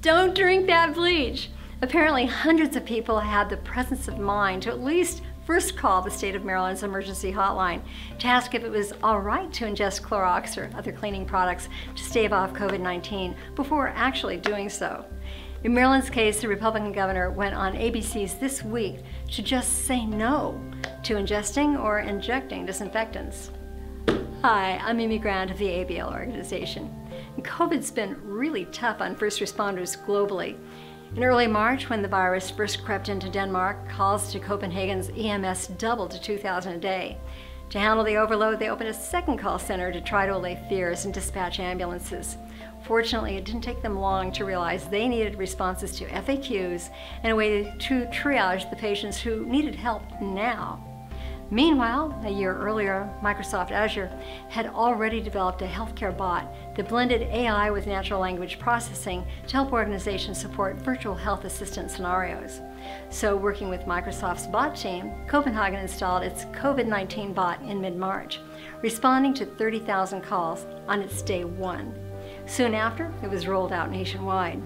Don't drink that bleach. Apparently, hundreds of people had the presence of mind to at least first call the state of Maryland's emergency hotline to ask if it was all right to ingest Clorox or other cleaning products to stave off COVID 19 before actually doing so. In Maryland's case, the Republican governor went on ABC's This Week to just say no to ingesting or injecting disinfectants. Hi, I'm Mimi Grant of the ABL organization. COVID's been really tough on first responders globally. In early March, when the virus first crept into Denmark, calls to Copenhagen's EMS doubled to 2,000 a day. To handle the overload, they opened a second call center to try to allay fears and dispatch ambulances. Fortunately, it didn't take them long to realize they needed responses to FAQs and a way to triage the patients who needed help now. Meanwhile, a year earlier, Microsoft Azure had already developed a healthcare bot that blended AI with natural language processing to help organizations support virtual health assistant scenarios. So, working with Microsoft's bot team, Copenhagen installed its COVID 19 bot in mid March, responding to 30,000 calls on its day one. Soon after, it was rolled out nationwide.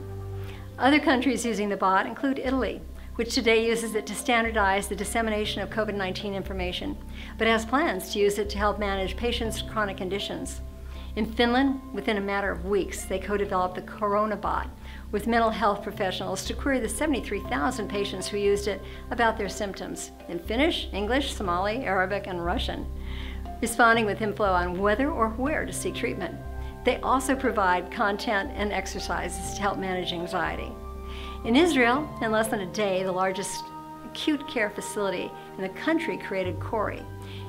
Other countries using the bot include Italy, which today uses it to standardize the dissemination of COVID 19 information, but has plans to use it to help manage patients' chronic conditions. In Finland, within a matter of weeks, they co developed the CoronaBot with mental health professionals to query the 73,000 patients who used it about their symptoms in Finnish, English, Somali, Arabic, and Russian, responding with info on whether or where to seek treatment. They also provide content and exercises to help manage anxiety. In Israel, in less than a day, the largest acute care facility in the country created Cori,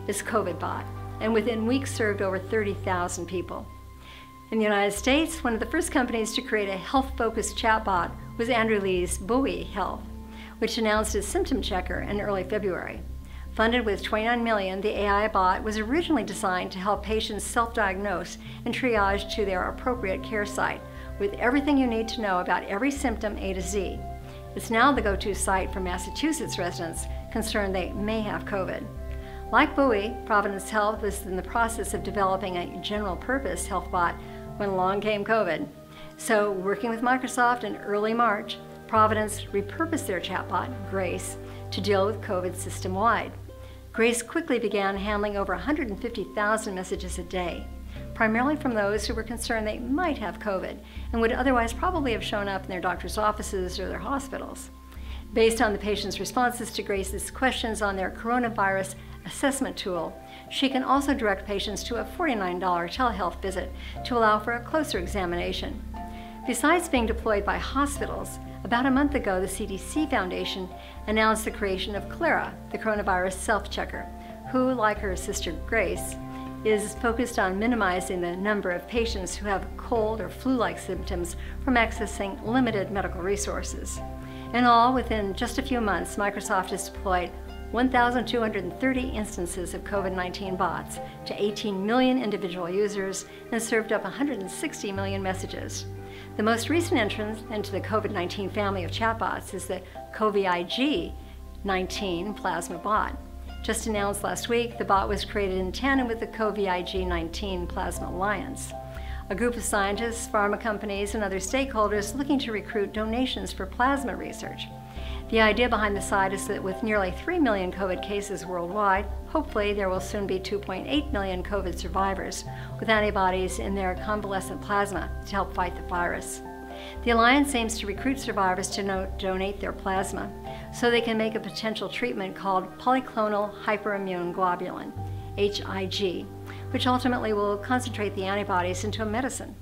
its COVID bot, and within weeks served over 30,000 people. In the United States, one of the first companies to create a health-focused chatbot was Andrew Lee's Buoy Health, which announced its symptom checker in early February. Funded with 29 million, the AI bot was originally designed to help patients self-diagnose and triage to their appropriate care site with everything you need to know about every symptom A to Z. It's now the go-to site for Massachusetts residents concerned they may have COVID. Like Buoy, Providence Health was in the process of developing a general purpose health bot when along came COVID. So, working with Microsoft in early March, Providence repurposed their chatbot, Grace, to deal with COVID system wide. Grace quickly began handling over 150,000 messages a day, primarily from those who were concerned they might have COVID and would otherwise probably have shown up in their doctor's offices or their hospitals. Based on the patient's responses to Grace's questions on their coronavirus assessment tool, she can also direct patients to a $49 telehealth visit to allow for a closer examination. Besides being deployed by hospitals, about a month ago, the CDC Foundation announced the creation of Clara, the coronavirus self checker, who, like her sister Grace, is focused on minimizing the number of patients who have cold or flu like symptoms from accessing limited medical resources. In all, within just a few months, Microsoft has deployed 1,230 instances of COVID 19 bots to 18 million individual users and served up 160 million messages. The most recent entrance into the COVID-19 family of chatbots is the CoVIG 19 plasma bot. Just announced last week, the bot was created in tandem with the CoVIG 19 Plasma Alliance, a group of scientists, pharma companies, and other stakeholders looking to recruit donations for plasma research. The idea behind the site is that with nearly 3 million COVID cases worldwide, hopefully there will soon be 2.8 million COVID survivors with antibodies in their convalescent plasma to help fight the virus. The Alliance aims to recruit survivors to no donate their plasma so they can make a potential treatment called polyclonal hyperimmune globulin, HIG, which ultimately will concentrate the antibodies into a medicine.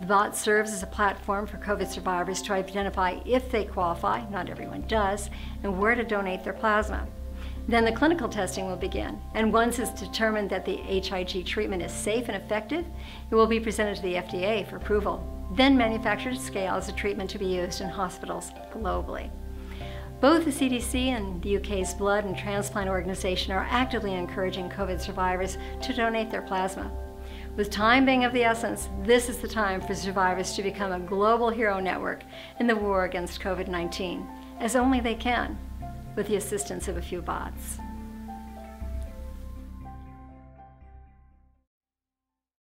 The bot serves as a platform for COVID survivors to identify if they qualify, not everyone does, and where to donate their plasma. Then the clinical testing will begin, and once it's determined that the HIG treatment is safe and effective, it will be presented to the FDA for approval. Then manufactured at scale as a treatment to be used in hospitals globally. Both the CDC and the UK's Blood and Transplant Organization are actively encouraging COVID survivors to donate their plasma. With time being of the essence, this is the time for survivors to become a global hero network in the war against COVID 19, as only they can, with the assistance of a few bots.